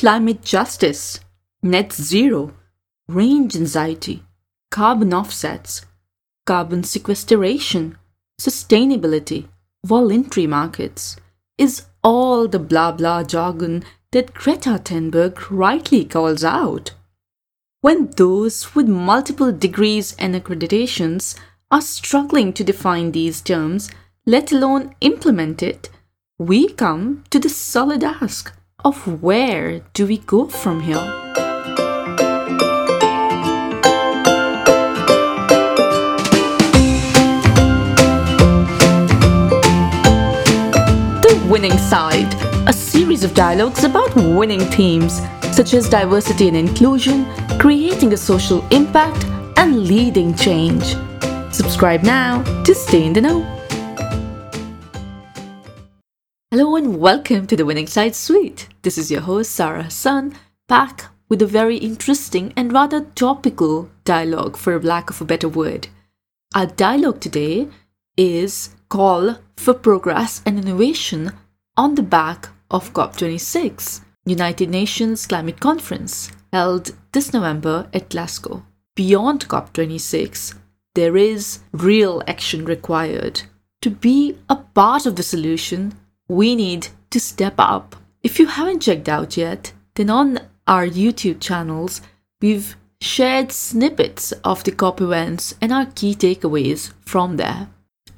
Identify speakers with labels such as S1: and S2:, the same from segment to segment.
S1: climate justice, net zero, range anxiety, carbon offsets, carbon sequestration, sustainability, voluntary markets is all the blah blah jargon that Greta Thunberg rightly calls out. When those with multiple degrees and accreditations are struggling to define these terms, let alone implement it, we come to the solid ask of where do we go from here? The Winning Side, a series of dialogues about winning themes such as diversity and inclusion, creating a social impact, and leading change. Subscribe now to stay in the know. Hello and welcome to the Winning Side Suite. This is your host Sara Hasan, back with a very interesting and rather topical dialogue, for lack of a better word. Our dialogue today is Call for Progress and Innovation on the back of COP26, United Nations Climate Conference, held this November at Glasgow. Beyond COP26, there is real action required. To be a part of the solution, we need to step up. If you haven't checked out yet, then on our YouTube channels, we've shared snippets of the COP events and our key takeaways from there.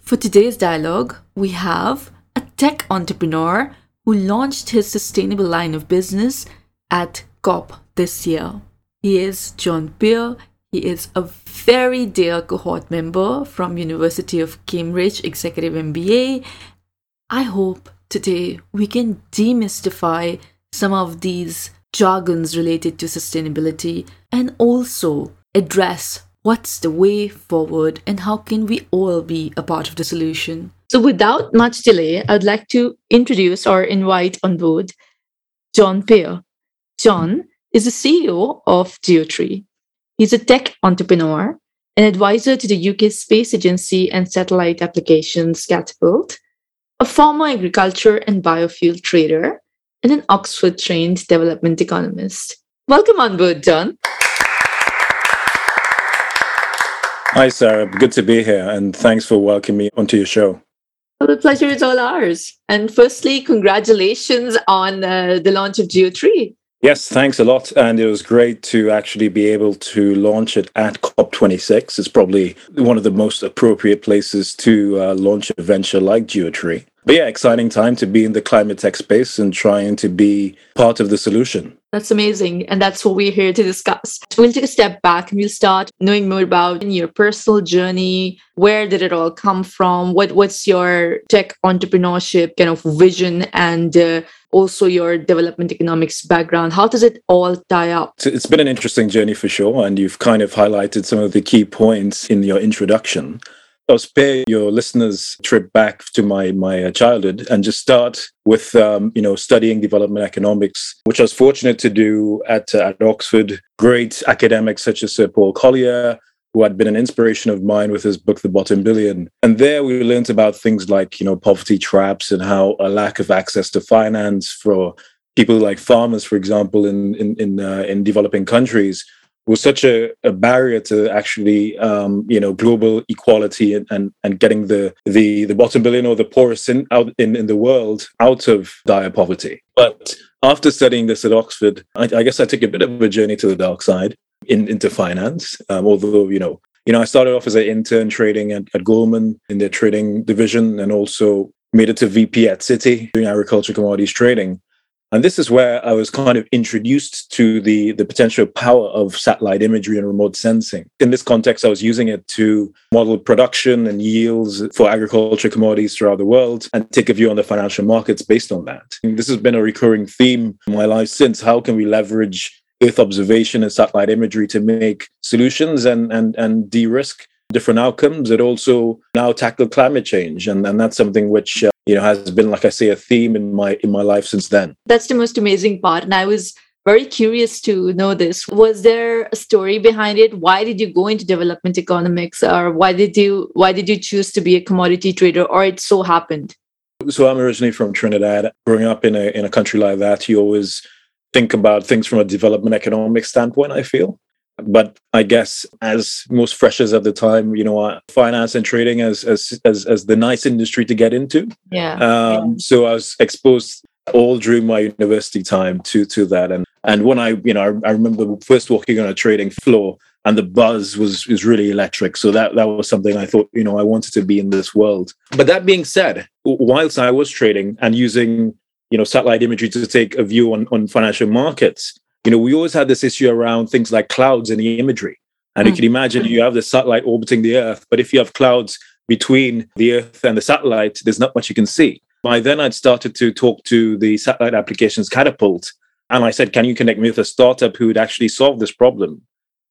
S1: For today's dialogue, we have a tech entrepreneur who launched his sustainable line of business at COP this year. He is Jon Pierre. He is a very dear cohort member from University of Cambridge Executive MBA. I hope today we can demystify some of these jargons related to sustainability and also address what's the way forward and how can we all be a part of the solution. So without much delay, I'd like to introduce or invite on board Jon Pierre. Jon is the CEO of Geotree. He's a tech entrepreneur, an advisor to the UK Space Agency and Satellite Applications Catapult, a former agriculture and biofuel trader, and an Oxford trained development economist. Welcome on board, Jon.
S2: Hi, Sara. Good to be here, and thanks for welcoming me onto your show.
S1: Well, the pleasure is all ours. And firstly, congratulations on uh, the launch of Geotree.
S2: Yes, thanks a lot. And it was great to actually be able to launch it at COP26. It's probably one of the most appropriate places to uh, launch a venture like Geotree. But yeah, exciting time to be in the climate tech space and trying to be part of the solution.
S1: That's amazing. And that's what we're here to discuss. We'll take a step back and we'll start knowing more about your personal journey. Where did it all come from? What What's your tech entrepreneurship kind of vision and uh, also your development economics background? How does it all tie up?
S2: It's been an interesting journey for sure. And you've kind of highlighted some of the key points in your introduction. I'll spare your listeners trip back to my my uh, childhood and just start with um, you know studying development economics, which I was fortunate to do at uh, at Oxford. Great academics such as Sir Paul Collier, who had been an inspiration of mine with his book The Bottom Billion. And there we learned about things like you know poverty traps and how a lack of access to finance for people like farmers, for example, in in in, uh, in developing countries was such a, a barrier to actually um, you know global equality and, and, and getting the, the the bottom billion or the poorest in out in, in the world out of dire poverty. But after studying this at Oxford, I, I guess I took a bit of a journey to the dark side in, into finance. Um, although you know you know I started off as an intern trading at, at Goldman in their trading division and also made it to VP at Citi doing agriculture commodities trading. And this is where I was kind of introduced to the, the potential power of satellite imagery and remote sensing. In this context, I was using it to model production and yields for agriculture commodities throughout the world and take a view on the financial markets based on that. And this has been a recurring theme in my life since. How can we leverage Earth observation and satellite imagery to make solutions and, and, and de risk different outcomes. It also now tackle climate change, and, and that's something which uh, you know has been like i say a theme in my in my life since then.
S1: That's the most amazing part and i was very curious to know this. Was there a story behind it? Why did you go into development economics or why did you why did you choose to be a commodity trader or it so happened?
S2: So i'm originally from trinidad. Growing up in a in a country like that you always think about things from a development economic standpoint, I feel. But I guess as most freshers at the time, you know, finance and trading as as as, as the nice industry to get into.
S1: Yeah.
S2: Um,
S1: yeah.
S2: So I was exposed all during my university time to to that, and and when I you know I, I remember first walking on a trading floor and the buzz was was really electric. So that that was something I thought you know I wanted to be in this world. But that being said, whilst I was trading and using you know satellite imagery to take a view on on financial markets, you know we always had this issue around things like clouds in the imagery. And mm-hmm. you can imagine you have the satellite orbiting the Earth, but if you have clouds between the Earth and the satellite, there's not much you can see. By then, I'd started to talk to the satellite applications catapult, and I said, "Can you connect me with a startup who would actually solve this problem?"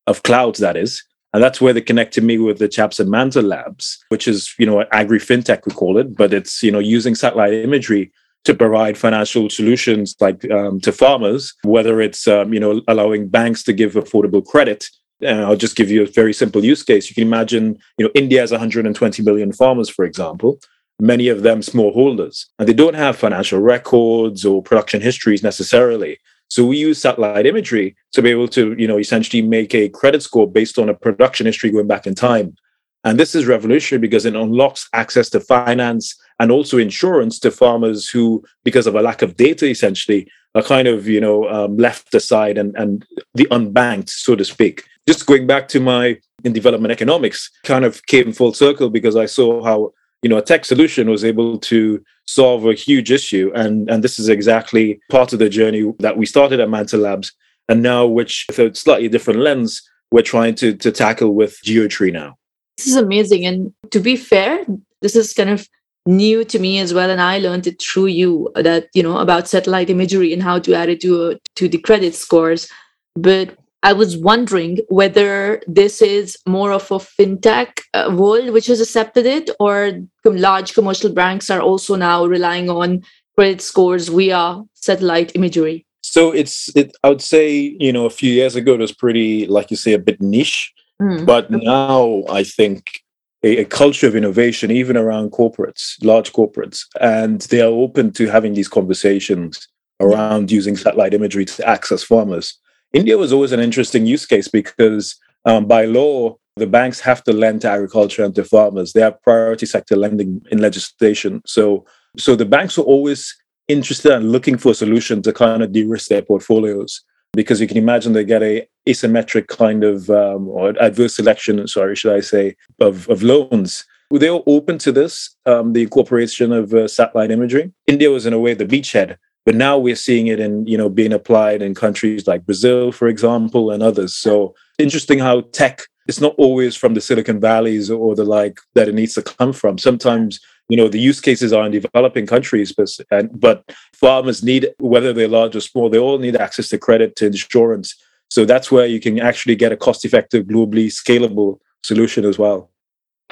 S2: of clouds, that is. And that's where they connected me with the chaps at Mantle Labs, which is, you know, agri fintech, we call it, but it's, you know, using satellite imagery to provide financial solutions like um, to farmers, whether it's, um, you know, allowing banks to give affordable credit. And I'll just give you a very simple use case. You can imagine, you know, India has 120 million farmers, for example, many of them smallholders, and they don't have financial records or production histories necessarily. So we use satellite imagery to be able to, you know, essentially make a credit score based on a production history going back in time. And this is revolutionary because it unlocks access to finance and also insurance to farmers who, because of a lack of data, essentially, are kind of, you know, um, left aside and, and the unbanked, so to speak. Just going back to my in development economics, kind of came full circle because I saw how, you know, a tech solution was able to solve a huge issue. And, and this is exactly part of the journey that we started at Mantle Labs. And now, which with a slightly different lens, we're trying to, to tackle with Geotree now.
S1: This is amazing. And to be fair, this is kind of new to me as well and i learned it through you that you know about satellite imagery and how to add it to to the credit scores but I was wondering whether this is more of a fintech uh, world which has accepted it, or large commercial banks are also now relying on credit scores via satellite imagery.
S2: So it's, it, I would say, you know, a few years ago it was pretty, like you say, a bit niche, mm. but now I think a, a, culture of innovation, even around corporates, large corporates, and they are open to having these conversations around using satellite imagery to access farmers. India was always an interesting use case because um, by law, the banks have to lend to agriculture and to farmers. They have priority sector lending in legislation. So, so the banks were always interested and looking for a solution to kind of de-risk their portfolios because you can imagine they get a asymmetric kind of um, or adverse selection, sorry, should I say, of, of loans. They were open to this, um, the incorporation of uh, satellite imagery. India was in a way the beachhead but now we're seeing it in you know being applied in countries like brazil for example and others so interesting how tech is not always from the silicon valleys or the like that it needs to come from sometimes you know the use cases are in developing countries but and, but farmers need whether they're large or small they all need access to credit to insurance. So that's where you can actually get a cost effective globally scalable solution as well.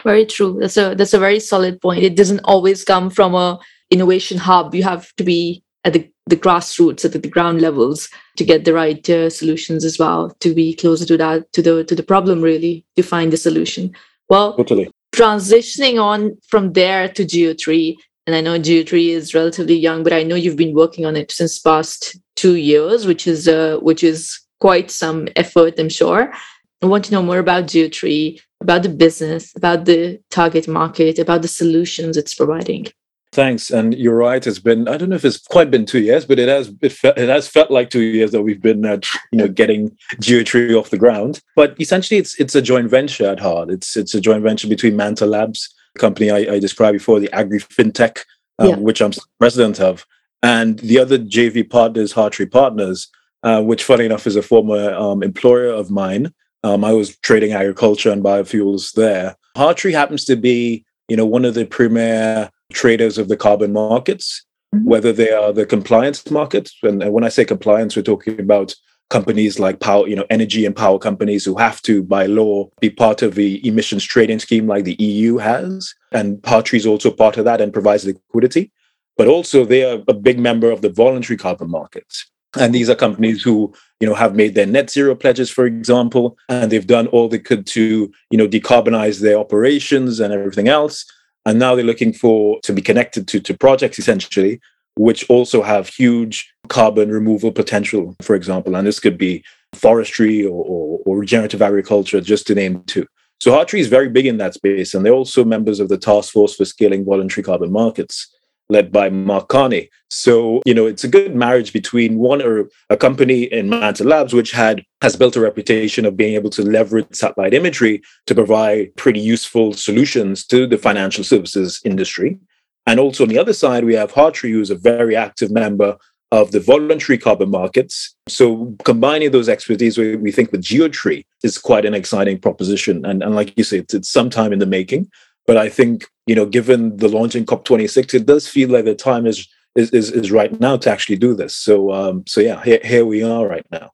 S1: Very true. That's a that's a very solid point. It doesn't always come from a innovation hub. You have to be at the, the grassroots at the, ground levels to get the right uh, solutions as well to be closer to that to the to the problem really to find the solution. Well
S2: totally
S1: transitioning on from there to geotree and i know geotree is relatively young but i know you've been working on it since past two years which is uh, which is quite some effort i'm sure. I want to know more about geotree about the business about the target market about the solutions it's providing
S2: Thanks, and you're right. It's been I don't know if it's quite been two years, but it has it, fe- it has felt like two years that we've been uh, you know getting Geotree off the ground. But essentially, it's it's a joint venture at heart. It's it's a joint venture between Mantle Labs, company I, I described before, the agri fintech, um, yeah. which I'm president of, and the other JV partners, Hartree Partners, uh, which, funny enough, is a former um, employer of mine. Um, I was trading agriculture and biofuels there. Hartree happens to be you know one of the premier traders of the carbon markets, mm-hmm. whether they are the compliance markets. And, when I say compliance, we're talking about companies like power, you know, energy and power companies who have to, by law, be part of the emissions trading scheme like the EU has. And Hartree is also part of that and provides liquidity. But also they are a big member of the voluntary carbon markets. And these are companies who, you know, have made their net zero pledges, for example, and they've done all they could to, you know, decarbonize their operations and everything else and now they're looking for to be connected to, to projects essentially which also have huge carbon removal potential, for example. And this could be forestry or, or, or regenerative agriculture, just to name two. So Hartree is very big in that space, and they're also members of the Task Force for Scaling Voluntary Carbon Markets, led by Mark Carney. So, you know, it's a good marriage between one or a company in Mantle Labs, which had has built a reputation of being able to leverage satellite imagery to provide pretty useful solutions to the financial services industry. And also on the other side, we have Hartree, who's a very active member of the voluntary carbon markets. So combining those expertise, we, we think with Geotree is quite an exciting proposition. And, and like you say, it's, it's some time in the making. But I think, you know, given the launch in COP26, it does feel like the time is is, is, is right now to actually do this. So um, so yeah, here, here we are right now.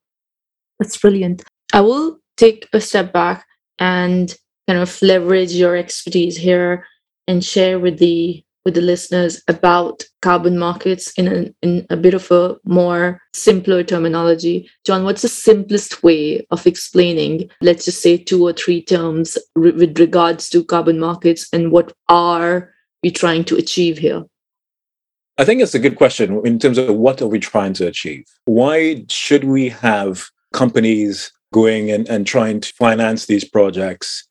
S1: That's brilliant. I will take a step back and kind of leverage your expertise here and share with the with the listeners about carbon markets in a, in a bit of a more simpler terminology. Jon, what's the simplest way of explaining, let's just say, two or three terms with regards to carbon markets and what are we trying to achieve here?
S2: I think it's a good question in terms of what are we trying to achieve? Why should we have companies going and, and trying to finance these projects?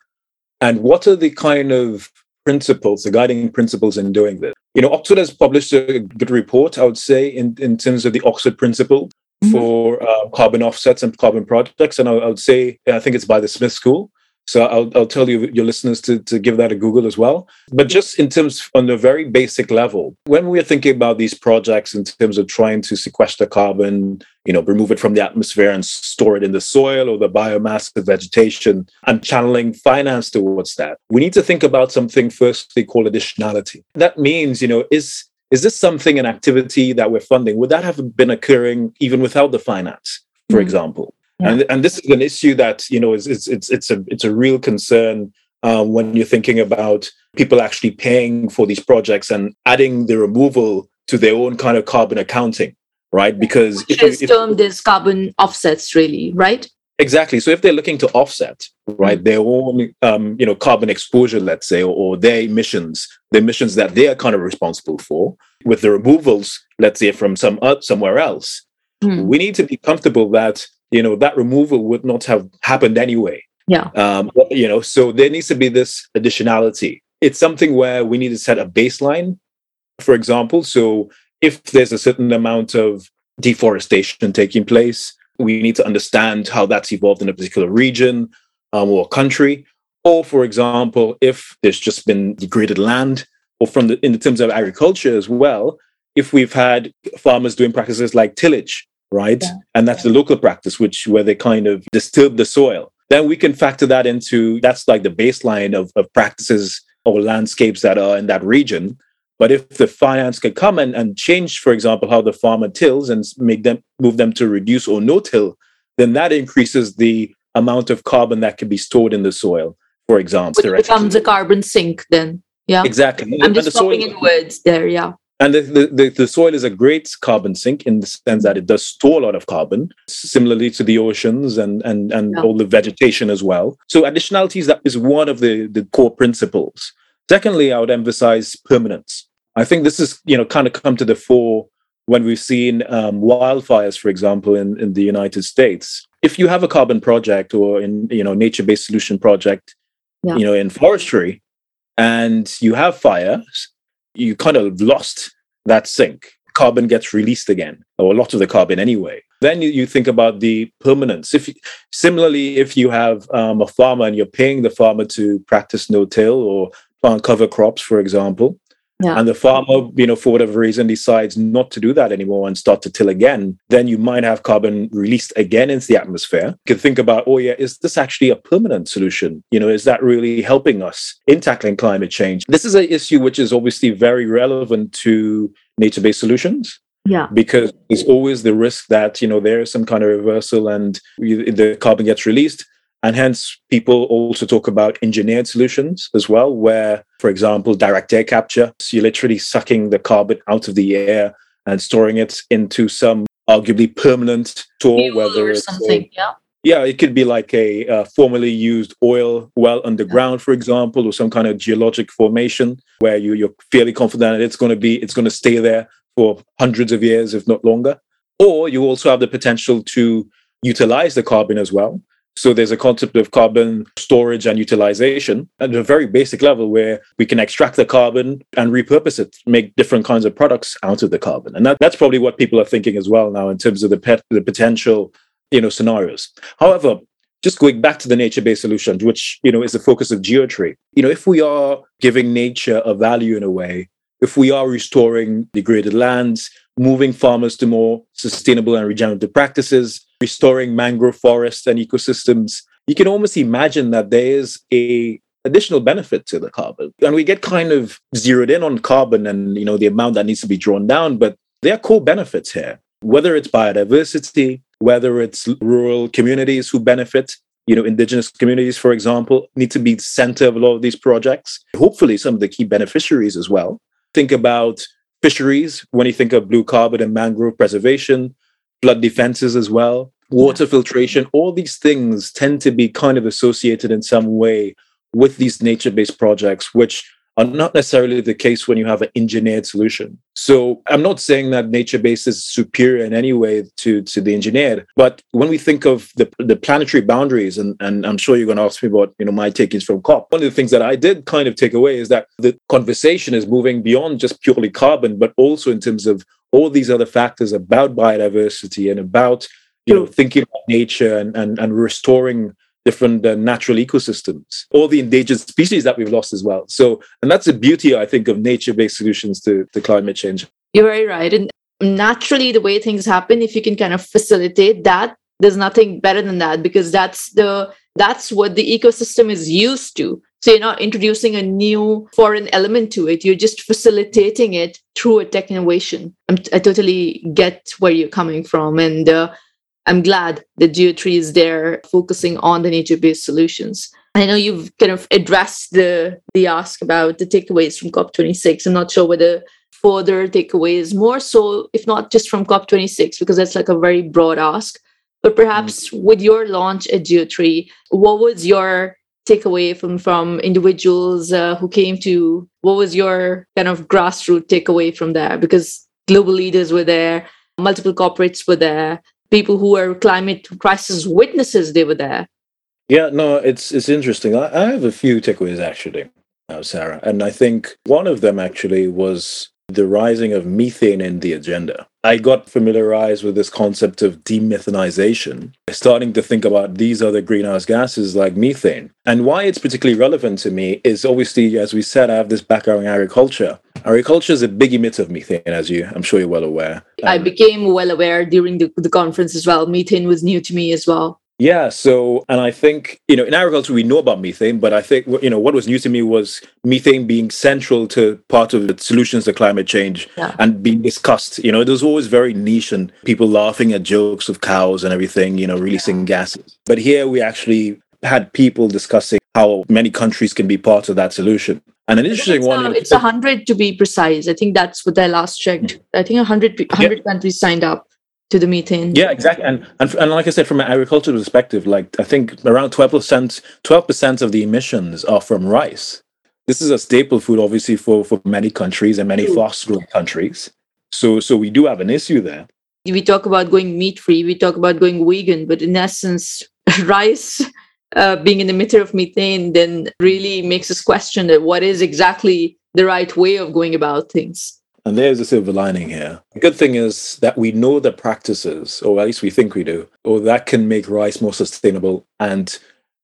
S2: And what are the kind of principles, the guiding principles in doing this. You know, Oxford has published a good report, I would say, in, in terms of the Oxford principle mm-hmm. for uh, carbon offsets and carbon projects. And I, I, would say, I think it's by the Smith School. So I'll, I'll tell you, your listeners, to, to give that a Google as well. But just in terms, on a very basic level, when we're thinking about these projects in terms of trying to sequester carbon, you know, remove it from the atmosphere and store it in the soil or the biomass of vegetation and channeling finance towards that, we need to think about something firstly called additionality. That means, you know, is is this something, an activity that we're funding? Would that have been occurring even without the finance, for mm-hmm. example? Yeah. And and this is an issue that you know is it's it's it's a it's a real concern um, when you're thinking about people actually paying for these projects and adding the removal to their own kind of carbon accounting, right? Because
S1: Which if, is if, termed as carbon offsets, really, right?
S2: Exactly. So if they're looking to offset, right, mm-hmm. their own, um, you know, carbon exposure, let's say, or, or, their emissions, the emissions that they are kind of responsible for, with the removals, let's say, from some uh, somewhere else, mm. we need to be comfortable that you know that removal would not have happened anyway.
S1: Yeah.
S2: Um, you know so there needs to be this additionality. It's something where we need to set a baseline. For example so if there's a certain amount of deforestation taking place we need to understand how that's evolved in a particular region um, or country. Or for example if there's just been degraded land or from the in the terms of agriculture as well if we've had farmers doing practices like tillage right? Yeah. And that's the local practice, which where they kind of disturb the soil. Then we can factor that into that's like the baseline of, of practices or landscapes that are in that region. But if the finance can come and, and change, for example, how the farmer tills and make them move them to reduce or no till, then that increases the amount of carbon that can be stored in the soil, for example.
S1: Which becomes a carbon sink then. Yeah.
S2: Exactly.
S1: I'm just popping in words there, yeah.
S2: And the, the, the, soil is a great carbon sink in the sense that it does store a lot of carbon, similarly to the oceans and, and, and yeah. all the vegetation as well. So additionality is, that is one of the, the core principles. Secondly, I would emphasize permanence. I think this is, you know, kind of come to the fore when we've seen um, wildfires, for example, in, in the United States. If you have a carbon project or in, you know, nature-based solution project, yeah. you know, in forestry, and you have fires, you kind of lost that sink. Carbon gets released again, or a lot of the carbon anyway. Then you, you think about the permanence. If similarly, if you have um, a farmer and you're paying the farmer to practice no-till or plant cover crops, for example, yeah. and the farmer, you know, for whatever reason decides not to do that anymore and start to till again, then you might have carbon released again into the atmosphere. You can think about, oh yeah, is this actually a permanent solution? You know, is that really helping us in tackling climate change? This is an issue which is obviously very relevant to nature-based solutions.
S1: Yeah.
S2: Because there's always the risk that, you know, there is some kind of reversal and the carbon gets released and hence, people also talk about engineered solutions as well, where, for example, direct air capture, so you're literally sucking the carbon out of the air and storing it into some arguably permanent store,
S1: whether it's something, yeah.
S2: Yeah, it could be like a uh, formerly used oil well underground, for example, or some kind of geologic formation where you, you're fairly confident that it's going to be it's going to stay there for hundreds of years, if not longer. Or you also have the potential to utilize the carbon as well. So there's a concept of carbon storage and utilization at a very basic level where we can extract the carbon and repurpose it, make different kinds of products out of the carbon. And that, that's probably what people are thinking as well now in terms of the, pet, the potential you know, scenarios. However, just going back to the nature-based solutions, which you know is the focus of geotree. You know, if we are giving nature a value in a way, if we are restoring degraded lands, moving farmers to more sustainable and regenerative practices, restoring mangrove forests and ecosystems, you can almost imagine that there is a additional benefit to the carbon. And we get kind of zeroed in on carbon and you know the amount that needs to be drawn down, but there are core benefits here. Whether it's biodiversity, whether it's rural communities who benefit, you know, indigenous communities, for example, need to be center of a lot of these projects. Hopefully, some of the key beneficiaries as well. Think about fisheries when you think of blue carbon and mangrove preservation, flood defenses as well, water filtration. All these things tend to be kind of associated in some way with these nature based projects, which are not necessarily the case when you have an engineered solution. So I'm not saying that nature-based is superior in any way to, to the engineered, but when we think of the, the planetary boundaries, and, and I'm sure you're going to ask me about you know my takings from COP, one of the things that I did kind of take away is that the conversation is moving beyond just purely carbon, but also in terms of all these other factors about biodiversity and about you know thinking about nature and, and, and restoring different uh, natural ecosystems, all the endangered species that we've lost as well. So, and that's the beauty, I think, of nature based solutions to, to climate change.
S1: You're very right. And naturally, the way things happen, if you can kind of facilitate that, there's nothing better than that because that's the that's what the ecosystem is used to so you're not introducing a new foreign element to it you're just facilitating it through a tech innovation I'm, i totally get where you're coming from and uh, I'm glad that Geotree is there focusing on the nature-based solutions. I know you've kind of addressed the the ask about the takeaways from COP26. I'm not sure whether further takeaways, more so, if not just from COP26, because that's like a very broad ask. But perhaps mm. with your launch at Geotree, what was your takeaway from from individuals uh, who came to? What was your kind of grassroots takeaway from there? Because global leaders were there, multiple corporates were there people who were climate crisis witnesses they were there
S2: yeah no it's it's interesting i, I have a few takeaways actually uh, sara and i think one of them actually was the rising of methane in the agenda. I got familiarized with this concept of demethanization, starting to think about these other greenhouse gases like methane. And why it's particularly relevant to me is obviously, as we said, I have this background in agriculture. Agriculture is a big emitter of methane, as you, I'm sure you're well aware.
S1: Um, I became well aware during the, the conference as well. Methane was new to me as well.
S2: Yeah. So, and I think, you know, in agriculture, we know about methane, but I think, you know, what was new to me was methane being central to part of the solutions to climate change yeah. and being discussed. You know, it was always very niche and people laughing at jokes of cows and everything, you know, releasing yeah. gases. But here we actually had people discussing how many countries can be part of that solution. And an interesting
S1: it's
S2: one.
S1: Um, a, it's a hundred to be precise. I think that's what I last checked. Hmm. I think a hundred, hundred yeah. countries signed up to the methane.
S2: Yeah, exactly. And, and and like I said, from an agricultural perspective, like I think around twelve percent, twelve percent of the emissions are from rice. This is a staple food, obviously, for for many countries and many fast-growing countries. So so we do have an issue there.
S1: We talk about going meat-free. We talk about going vegan, but in essence, rice. Uh, being an emitter of methane then really makes us question that what is exactly the right way of going about things.
S2: And there's a silver lining here. The good thing is that we know the practices, or at least we think we do, or that can make rice more sustainable. And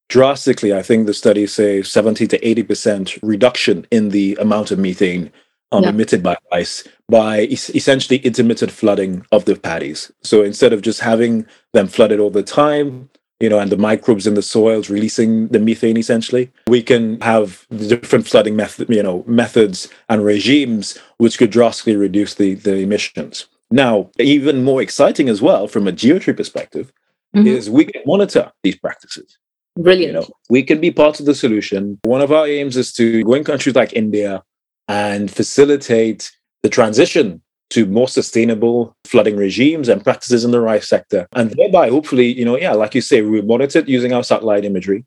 S2: drastically, I think the studies say 70 to 80% reduction in the amount of methane um, yeah. emitted by rice by es- essentially intermittent flooding of the paddies. So instead of just having them flooded all the time, you know, and the microbes in the soils releasing the methane essentially. We can have different flooding method, you know, methods and regimes which could drastically reduce the, the emissions. Now, even more exciting as well from a geotree perspective mm-hmm. is we can monitor these practices.
S1: Brilliant.
S2: You know, we can be part of the solution. One of our aims is to go in countries like India and facilitate the transition to more sustainable flooding regimes and practices in the rice sector. And thereby, hopefully, you know, yeah, like you say, we monitor it using our satellite imagery.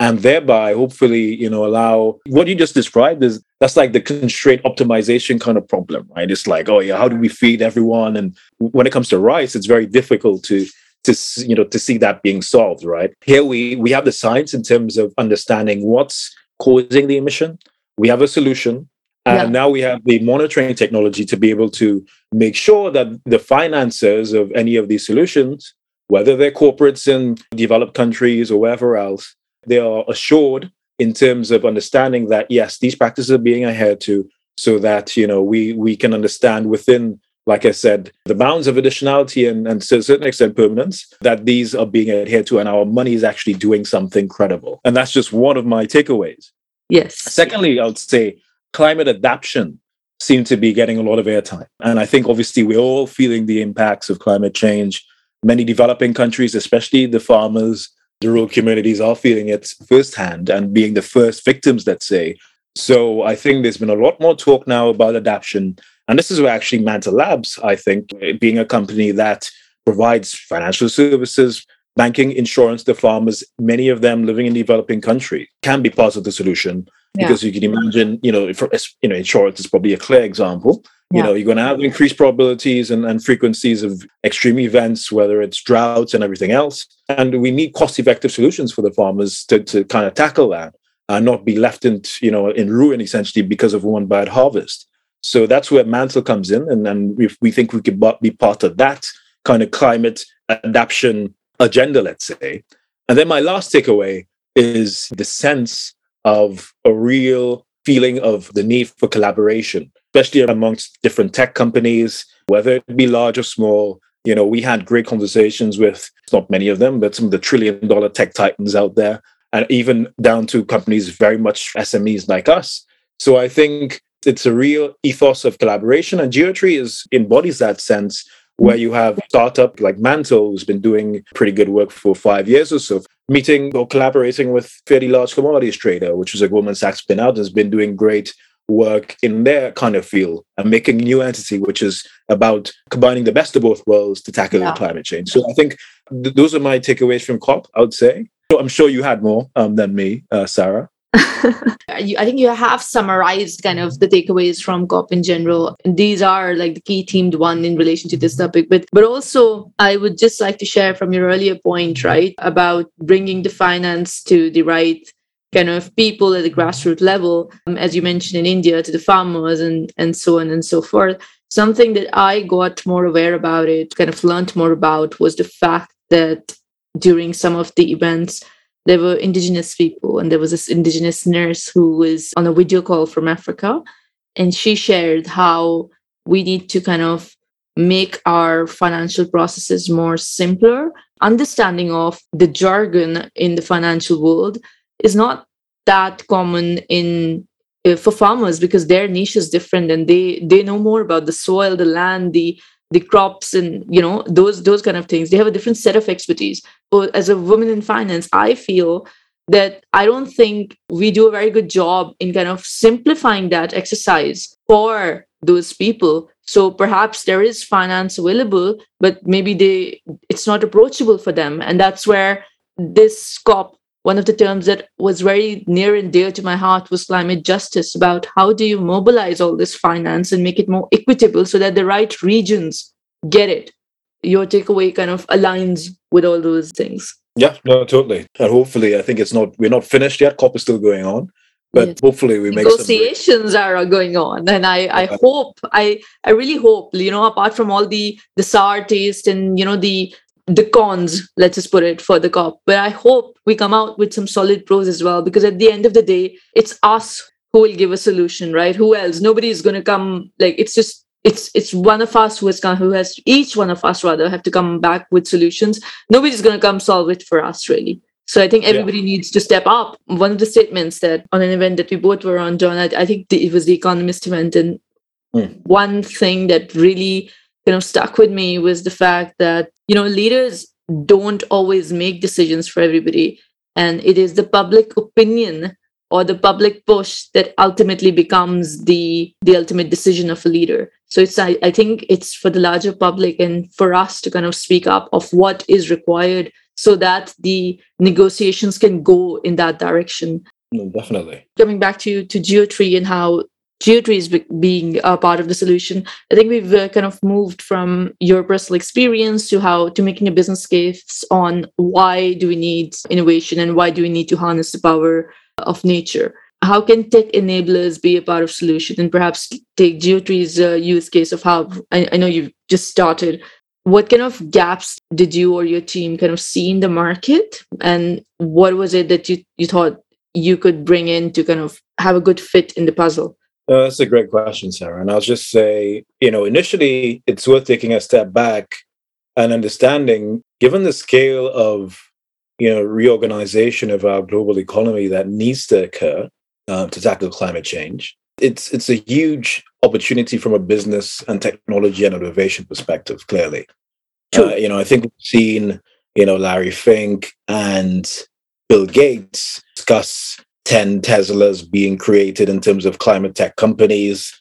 S2: and thereby hopefully you know allow what you just described is that's like the constraint optimization kind of problem right it's like oh yeah how do we feed everyone and when it comes to rice it's very difficult to to you know to see that being solved right here we we have the science in terms of understanding what's causing the emission we have a solution and yeah. now we have the monitoring technology to be able to make sure that the financiers of any of these solutions whether they're corporates in developed countries or wherever else they are assured in terms of understanding that yes, these practices are being adhered to, so that you know we we can understand within, like I said, the bounds of additionality and, and to a certain extent permanence that these are being adhered to, and our money is actually doing something credible. And that's just one of my takeaways.
S1: Yes.
S2: Secondly, I would say climate adaptation seem to be getting a lot of airtime. And I think obviously we're all feeling the impacts of climate change. Many developing countries, especially the farmers, the rural communities are feeling it firsthand and being the first victims, let's say. So I think there's been a lot more talk now about adaptation. And this is where actually Mantle Labs, I think, being a company that provides financial services, banking, insurance to farmers, many of them living in developing countries, can be part of the solution. Yeah. Because you can imagine, you know, for, you know, insurance is probably a clear example. You know you're going to have increased probabilities and, and frequencies of extreme events whether it's droughts and everything else. And we need cost effective solutions for the farmers to, to kind of tackle that and not be left in you know in ruin essentially because of one bad harvest. So that's where mantle comes in and, and we, we think we could be part of that kind of climate adaptation agenda let's say. And then my last takeaway is the sense of a real feeling of the need for collaboration especially amongst different tech companies, whether it be large or small. You know, we had great conversations with not many of them, but some of the trillion dollar tech titans out there, and even down to companies very much SMEs like us. So I think it's a real ethos of collaboration, and Geotree is embodies that sense where you have startup like Mantle, who's been doing pretty good work for five years or so, meeting or collaborating with fairly large commodities trader, which is a Goldman Sachs spin out, has been doing great work in their kind of field and making a new entity, which is about combining the best of both worlds to tackle yeah. climate change. So I think th- those are my takeaways from COP, I would say. So I'm sure you had more um, than me, uh, Sara.
S1: I think you have summarized kind of the takeaways from COP in general. These are like the key themed one in relation to this topic. But but also, I would just like to share from your earlier point, right, about bringing the finance to the right kind of people at the grassroots level, um, as you mentioned in India, to the farmers and, and so on and so forth. Something that I got more aware about it, kind of learned more about, was the fact that during some of the events, there were indigenous people, and there was this indigenous nurse who was on a video call from Africa, and she shared how we need to kind of make our financial processes more simpler. Understanding of the jargon in the financial world is not that common in uh, for farmers because their niche is different and they they know more about the soil the land the the crops and you know those those kind of things they have a different set of expertise. But as a woman in finance i feel that i don't think we do a very good job in kind of simplifying that exercise for those people. So perhaps there is finance available but maybe they it's not approachable for them. And that's where this COP one of the terms that was very near and dear to my heart was climate justice about how do you mobilize all this finance and make it more equitable so that the right regions get it? Your takeaway kind of aligns with all those things.
S2: Yeah no totally. And hopefully i think it's not we're not finished yet. Cop is still going on. But yes. hopefully we make
S1: negotiations are going on. And i i hope i i really hope you know apart from all the the sour taste and you know the the cons, let's just put it for the cop. But I hope we come out with some solid pros as well, because at the end of the day, it's us who will give a solution, right? Who else? Nobody is going to come. Like it's just it's it's one of us who has come, who has each one of us rather have to come back with solutions. Nobody's going to come solve it for us, really. So I think everybody yeah. needs to step up. One of the statements that on an event that we both were on, Jon, I, I think the, it was the Economist event, and mm. one thing that really kind of stuck with me was the fact that you know leaders don't always make decisions for everybody and it is the public opinion or the public push that ultimately becomes the the ultimate decision of a leader so it's I, I think it's for the larger public and for us to kind of speak up of what is required so that the negotiations can go in that direction.
S2: No, definitely.
S1: Coming back to to Geotree and how Geotree is being a part of the solution. I think we've uh, kind of moved from your personal experience to how to making a business case on why do we need innovation and why do we need to harness the power of nature. How can tech enablers be a part of solution and perhaps take Geotree's uh, use case of how I, I know you've just started. What kind of gaps did you or your team kind of see in the market, and what was it that you you thought you could bring in to kind of have a good fit in the puzzle?
S2: Uh, that's a great question, Sara. And I'll just say, you know, initially it's worth taking a step back and understanding, given the scale of, you know, reorganization of our global economy that needs to occur uh, to tackle climate change, it's it's a huge opportunity from a business and technology and innovation perspective. Clearly, uh, you know, I think we've seen, you know, Larry Fink and Bill Gates discuss 10 Teslas being created in terms of climate tech companies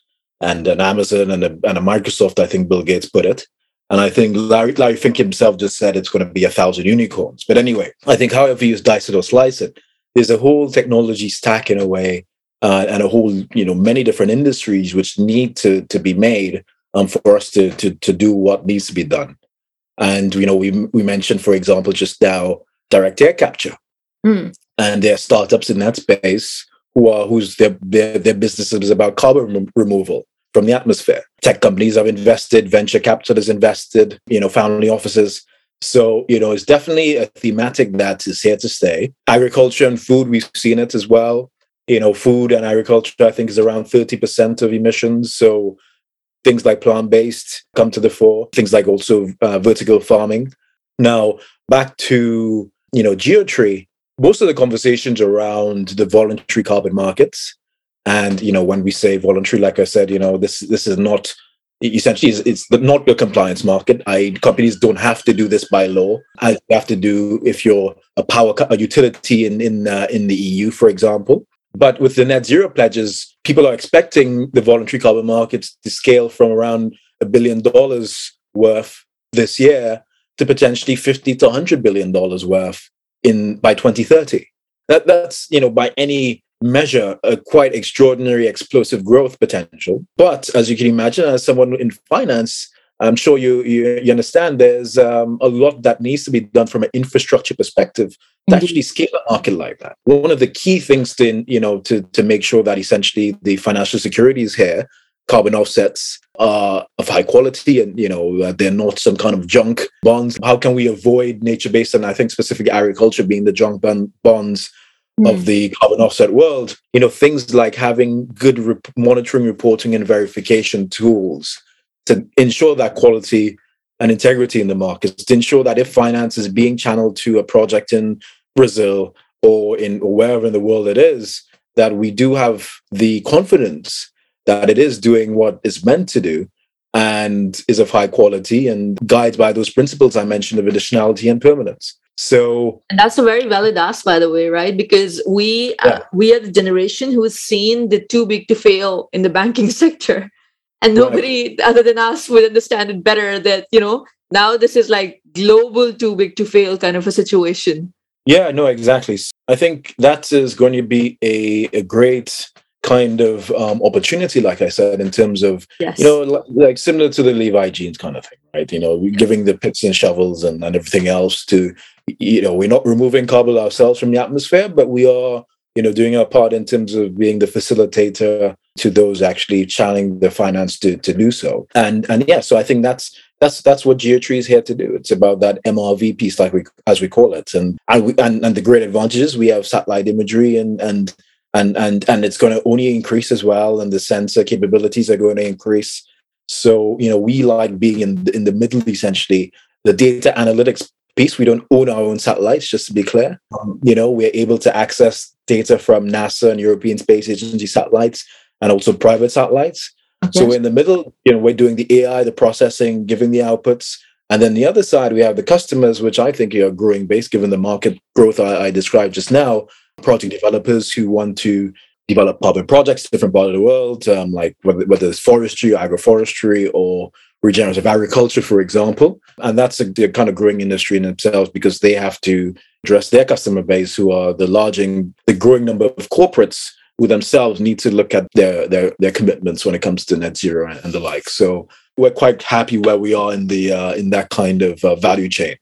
S2: and an Amazon and a, and a Microsoft, I think Bill Gates put it. And I think Larry, Larry Fink himself just said it's going to be a thousand unicorns. But anyway, I think however you dice it or slice it, there's a whole technology stack in a way uh, and a whole, you know, many different industries which need to, to be made um, for us to, to, to do what needs to be done. And, you know, we, we mentioned, for example, just now, direct air capture. Mm and there are startups in that space who are whose their their, their business is about carbon removal from the atmosphere. Tech companies have invested, venture capital has invested, you know, family offices. So, you know, it's definitely a thematic that is here to stay. Agriculture and food, we've seen it as well. You know, food and agriculture, I think, is around 30% of emissions. So things like plant-based come to the fore, things like also uh, vertical farming. Now, back to, you know, Geotree, most of the conversations around the voluntary carbon markets and you know when we say voluntary like i said you know this this is not essentially it's, it's not your compliance market. I companies don't have to do this by law. As you have to do if you're a power a utility in in uh, in the eu for example. But with the net zero pledges people are expecting the voluntary carbon markets to scale from around a billion dollars worth this year to potentially 50 to 100 billion dollars worth in by 2030. That that's you know by any measure a quite extraordinary explosive growth potential. But as you can imagine, as someone in finance, I'm sure you you, you understand there's um, a lot that needs to be done from an infrastructure perspective to actually scale a market like that. One of the key things to you know to to make sure that essentially the financial security is here carbon offsets are of high quality and you know uh, they're not some kind of junk bonds how can we avoid nature based and i think specific agriculture being the junk bond- bonds mm. of the carbon offset world you know things like having good rep- monitoring reporting and verification tools to ensure that quality and integrity in the markets to ensure that if finance is being channeled to a project in brazil or in or wherever in the world it is that we do have the confidence that it is doing what it's meant to do and is of high quality and guides by those principles I mentioned of additionality and permanence. So
S1: and that's a very valid ask, by the way, right? Because we uh, yeah. uh, we are the generation who has seen the too big to fail in the banking sector, and nobody right. other than us would understand it better. That you know now this is like global too big to fail kind of a situation.
S2: Yeah, no, exactly. I think that is going to be a, a great kind of um, opportunity, like I said, in terms of yes. you know, like similar to the Levi jeans kind of thing, right? You know, giving the picks and shovels and, and everything else to you know, we're not removing carbon ourselves from the atmosphere, but we are, you know, doing our part in terms of being the facilitator to those actually channeling the finance to to do so. And and yeah, so I think that's that's that's what Geotree is here to do. It's about that MRV piece, like we as we call it, and and we, and, and the great advantages we have satellite imagery and and and and and it's going to only increase as well and the sensor capabilities are going to increase. So you know we like being in in the middle essentially. The data analytics piece we don't own our own satellites just to be clear. Um, you know we're able to access data from nasa and european space agency satellites and also private satellites. Okay. so we're in the middle you know we're doing the ai the processing giving the outputs. And then the other side we have the customers which i think are growing base given the market growth i, I described just now project developers who want to develop carbon projects different part of the world, um, like whether, whether it's forestry agroforestry or regenerative agriculture, for example. And that's a, a, kind of growing industry in themselves because they have to address their customer base, who are the large and the growing number of corporates who themselves need to look at their, their, their commitments when it comes to net zero and the like. So we're quite happy where we are in the uh, in that kind of uh, value chain.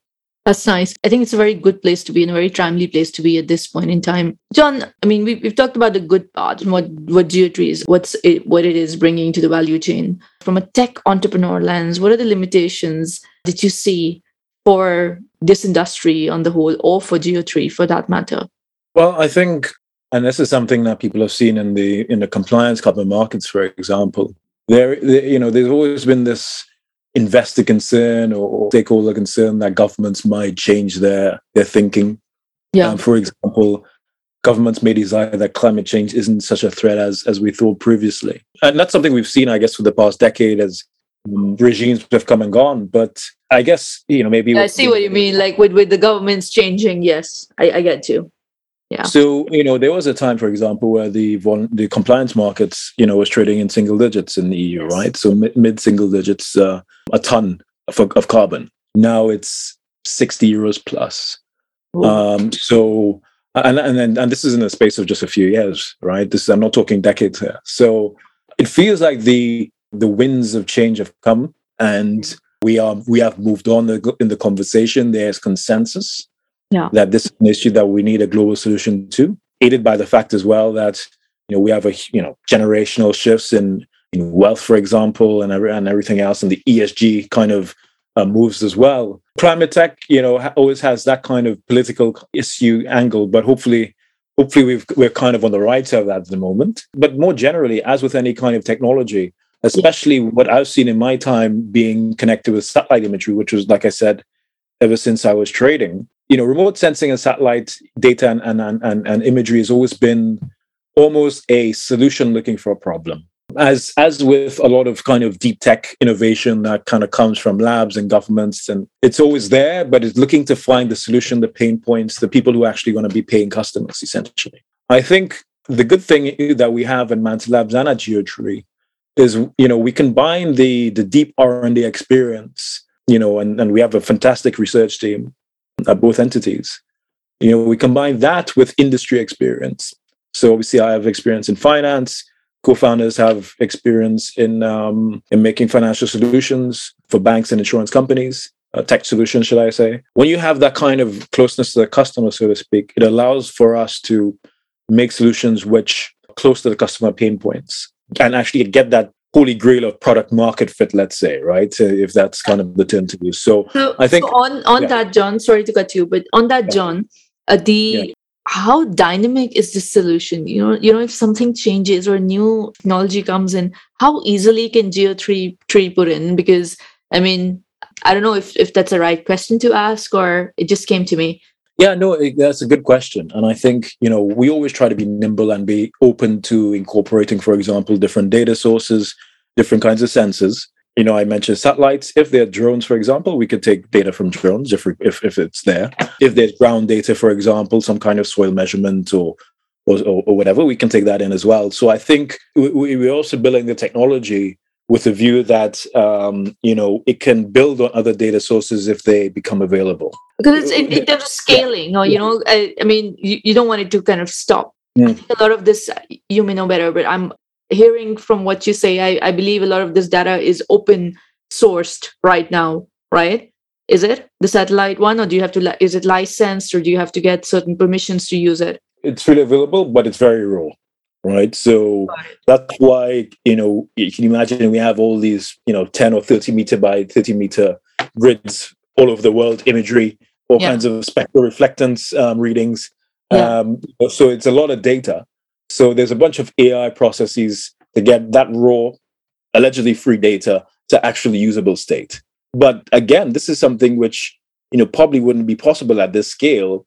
S1: That's nice. I think it's a very good place to be and a very timely place to be at this point in time. Jon, I mean, we've, we've talked about the good part and what, what Geotree is, what's it, what it is bringing to the value chain. From a tech entrepreneur lens, what are the limitations that you see for this industry on the whole or for Geotree for that matter?
S2: Well, I think, and this is something that people have seen in the in the compliance carbon markets, for example, there, you know, there's always been this investor concern or stakeholder concern that governments might change their their thinking. Yeah. Um, for example, governments may desire that climate change isn't such a threat as as we thought previously, and that's something we've seen, I guess, for the past decade as um, regimes have come and gone. But I guess you know maybe
S1: yeah, I see what you mean. Like with with the governments changing, yes, I, I get you. Yeah.
S2: So you know, there was a time, for example, where the the compliance markets, you know, was trading in single digits in the EU, yes. right? So mid single digits uh, a ton of, of carbon. Now it's sixty euros plus. Um, so and and then and this is in the space of just a few years, right? This I'm not talking decades here. So it feels like the the winds of change have come, and we are we have moved on in the conversation. There's consensus
S1: yeah.
S2: that this is an issue that we need a global solution to, aided by the fact as well that you know we have a you know generational shifts in in wealth, for example, and and everything else, and the ESG kind of uh, moves as well. Climate tech, you know, ha- always has that kind of political issue angle, but hopefully. Hopefully, we've, we're kind of on the right side of that at the moment. But more generally, as with any kind of technology, especially what I've seen in my time being connected with satellite imagery, which was, like I said, ever since I was trading, you know, remote sensing and satellite data and, and, and, and imagery has always been almost a solution looking for a problem. As as with a lot of kind of deep tech innovation that kind of comes from labs and governments, and it's always there, but it's looking to find the solution, the pain points, the people who are actually going to be paying customers, essentially. I think the good thing that we have in Mantle Labs and at Geotree is, you know, we combine the the deep R and D experience, you know, and, and we have a fantastic research team at both entities. You know, we combine that with industry experience. So obviously, I have experience in finance. Co-founders have experience in um, in making financial solutions for banks and insurance companies, uh, tech solutions, should I say? When you have that kind of closeness to the customer, so to speak, it allows for us to make solutions which close to the customer pain points and actually get that holy grail of product market fit let's say right if that's kind of the term to use so, so i think
S1: so on on yeah. that jon sorry to cut you but on that yeah. jon uh, the yeah. how dynamic is this solution you know you know if something changes or new technology comes in how easily can geo3 tree put in because i mean i don't know if if that's the right question to ask or it just came to me
S2: yeah, no, that's a good question. And I think, you know, we always try to be nimble and be open to incorporating, for example, different data sources, different kinds of sensors. You know, I mentioned satellites. If they're drones, for example, we could take data from drones if, if, if it's there. If there's ground data, for example, some kind of soil measurement or or, or whatever, we can take that in as well. So I think we, we're also building the technology with a view that um, you know it can build on other data sources if they become available.
S1: Because it's in, in terms of scaling, yeah. or you know, I, I mean, you, you, don't want it to kind of stop. Mm. a lot of this you may know better, but I'm hearing from what you say. I, I believe a lot of this data is open sourced right now, right? Is it the satellite one, or do you have to? Is it licensed, or do you have to get certain permissions to use it?
S2: It's freely available, but it's very raw right? So that's why, you know, you can imagine we have all these, you know, 10 or 30 meter by 30 meter grids all over the world, imagery, all yeah. kinds of spectral reflectance um, readings. Yeah. Um, so it's a lot of data. So there's a bunch of AI processes to get that raw, allegedly free data to actually usable state. But again, this is something which, you know, probably wouldn't be possible at this scale,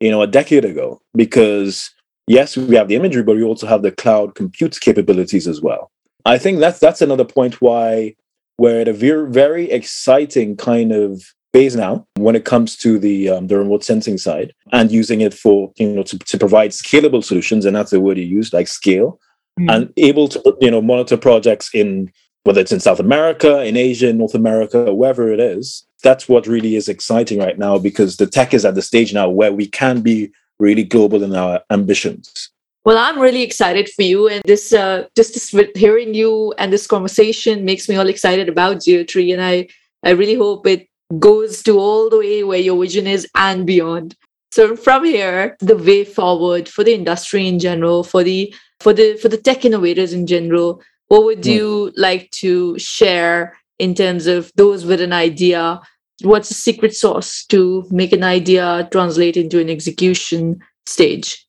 S2: you know, a decade ago because yes, we have the imagery, but we also have the cloud compute capabilities as well. I think that's that's another point why we're at a very very exciting kind of phase now when it comes to the um, the remote sensing side and using it for you know to, to provide scalable solutions, and that's the word you use, like scale, mm. and able to you know monitor projects in whether it's in South America, in Asia, in North America, wherever it is. That's what really is exciting right now because the tech is at the stage now where we can be really global in our ambitions.
S1: Well, I'm really excited for you, and this uh, just this, hearing you and this conversation makes me all excited about Geotree, and I I really hope it goes to all the way where your vision is and beyond. So from here, the way forward for the industry in general, for the for the for the tech innovators in general, what would mm. you like to share in terms of those with an idea? What's the secret sauce to make an idea translate into an execution stage?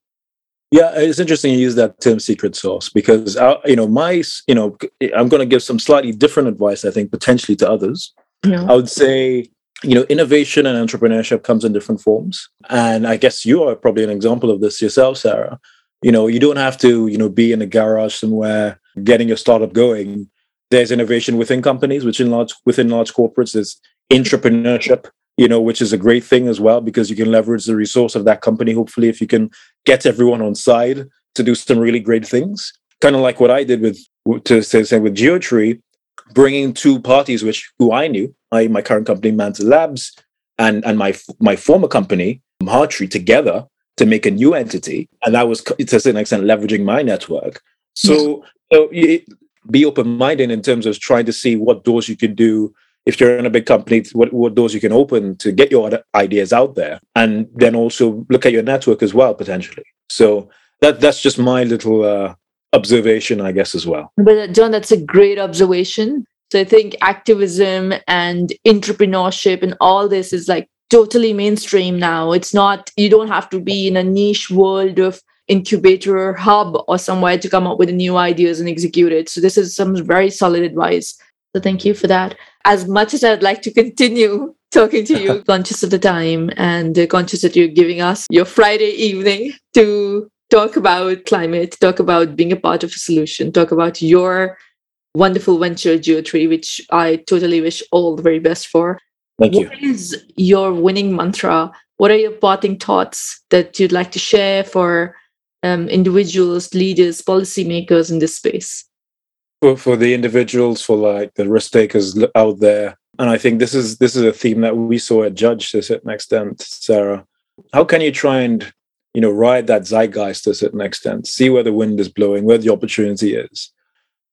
S2: Yeah, it's interesting you use that term secret sauce because uh, you know my you know I'm going to give some slightly different advice I think potentially to others. Yeah. I would say you know innovation and entrepreneurship comes in different forms and I guess you are probably an example of this yourself Sara. You know, you don't have to you know be in a garage somewhere getting your startup going. There's innovation within companies, which in large within large corporates is entrepreneurship you know, which is a great thing as well because you can leverage the resource of that company. Hopefully, if you can get everyone on side to do some really great things, kind of like what I did with to say with Geotree, bringing two parties which who I knew, I my current company Mantle Labs and and my my former company Hartree together to make a new entity, and that was to a certain extent leveraging my network. So, so it, be open minded in terms of trying to see what doors you can do if you're in a big company, what, what doors you can open to get your ideas out there, and then also look at your network as well potentially. So that that's just my little uh, observation, I guess, as well.
S1: But uh, Jon, that's a great observation. So I think activism and entrepreneurship and all this is like totally mainstream now. It's not you don't have to be in a niche world of incubator or hub or somewhere to come up with new ideas and execute it. So this is some very solid advice. So thank you for that as much as I'd like to continue talking to you, conscious of the time and uh, conscious that you're giving us your Friday evening to talk about climate, talk about being a part of a solution, talk about your wonderful venture, Geotree, which I totally wish all the very best for.
S2: Thank you.
S1: What is your winning mantra? What are your parting thoughts that you'd like to share for um, individuals, leaders, policymakers in this space?
S2: for, for the individuals, for like the risk takers out there. And I think this is this is a theme that we saw at Judge to a certain extent, Sara. How can you try and you know ride that zeitgeist to a certain extent, see where the wind is blowing, where the opportunity is?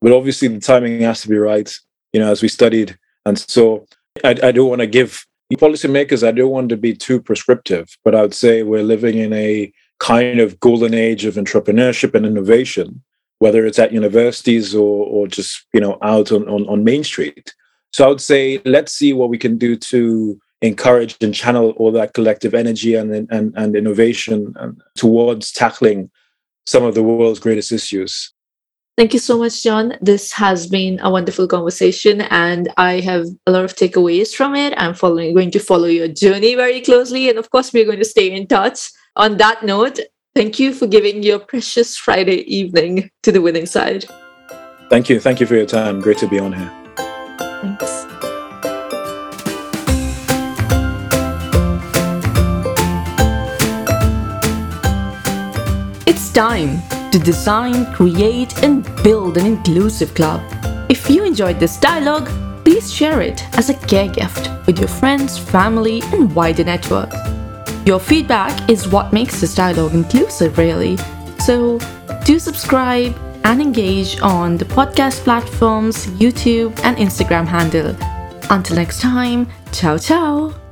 S2: But obviously the timing has to be right, you know, as we studied. And so I, I don't want to give policymakers, I don't want to be too prescriptive, but I would say we're living in a kind of golden age of entrepreneurship and innovation whether it's at universities or, or just you know out on, on, on Main Street. So I would say let's see what we can do to encourage and channel all that collective energy and and, and innovation um, towards tackling some of the world's greatest issues.
S1: Thank you so much, Jon. This has been a wonderful conversation, and I have a lot of takeaways from it. I'm following, going to follow your journey very closely, and of course, we're going to stay in touch. On that note, Thank you for giving your precious Friday evening to the winning side.
S2: Thank you. Thank you for your time. Great to be on here.
S1: Thanks. Time to design, create, and build an inclusive club. If you enjoyed this dialogue, please share it as a care gift with your friends, family, and wider network. Your feedback is what makes this dialogue inclusive, really. So do subscribe and engage on the podcast platforms, YouTube, and Instagram handle. Until next time, ciao ciao!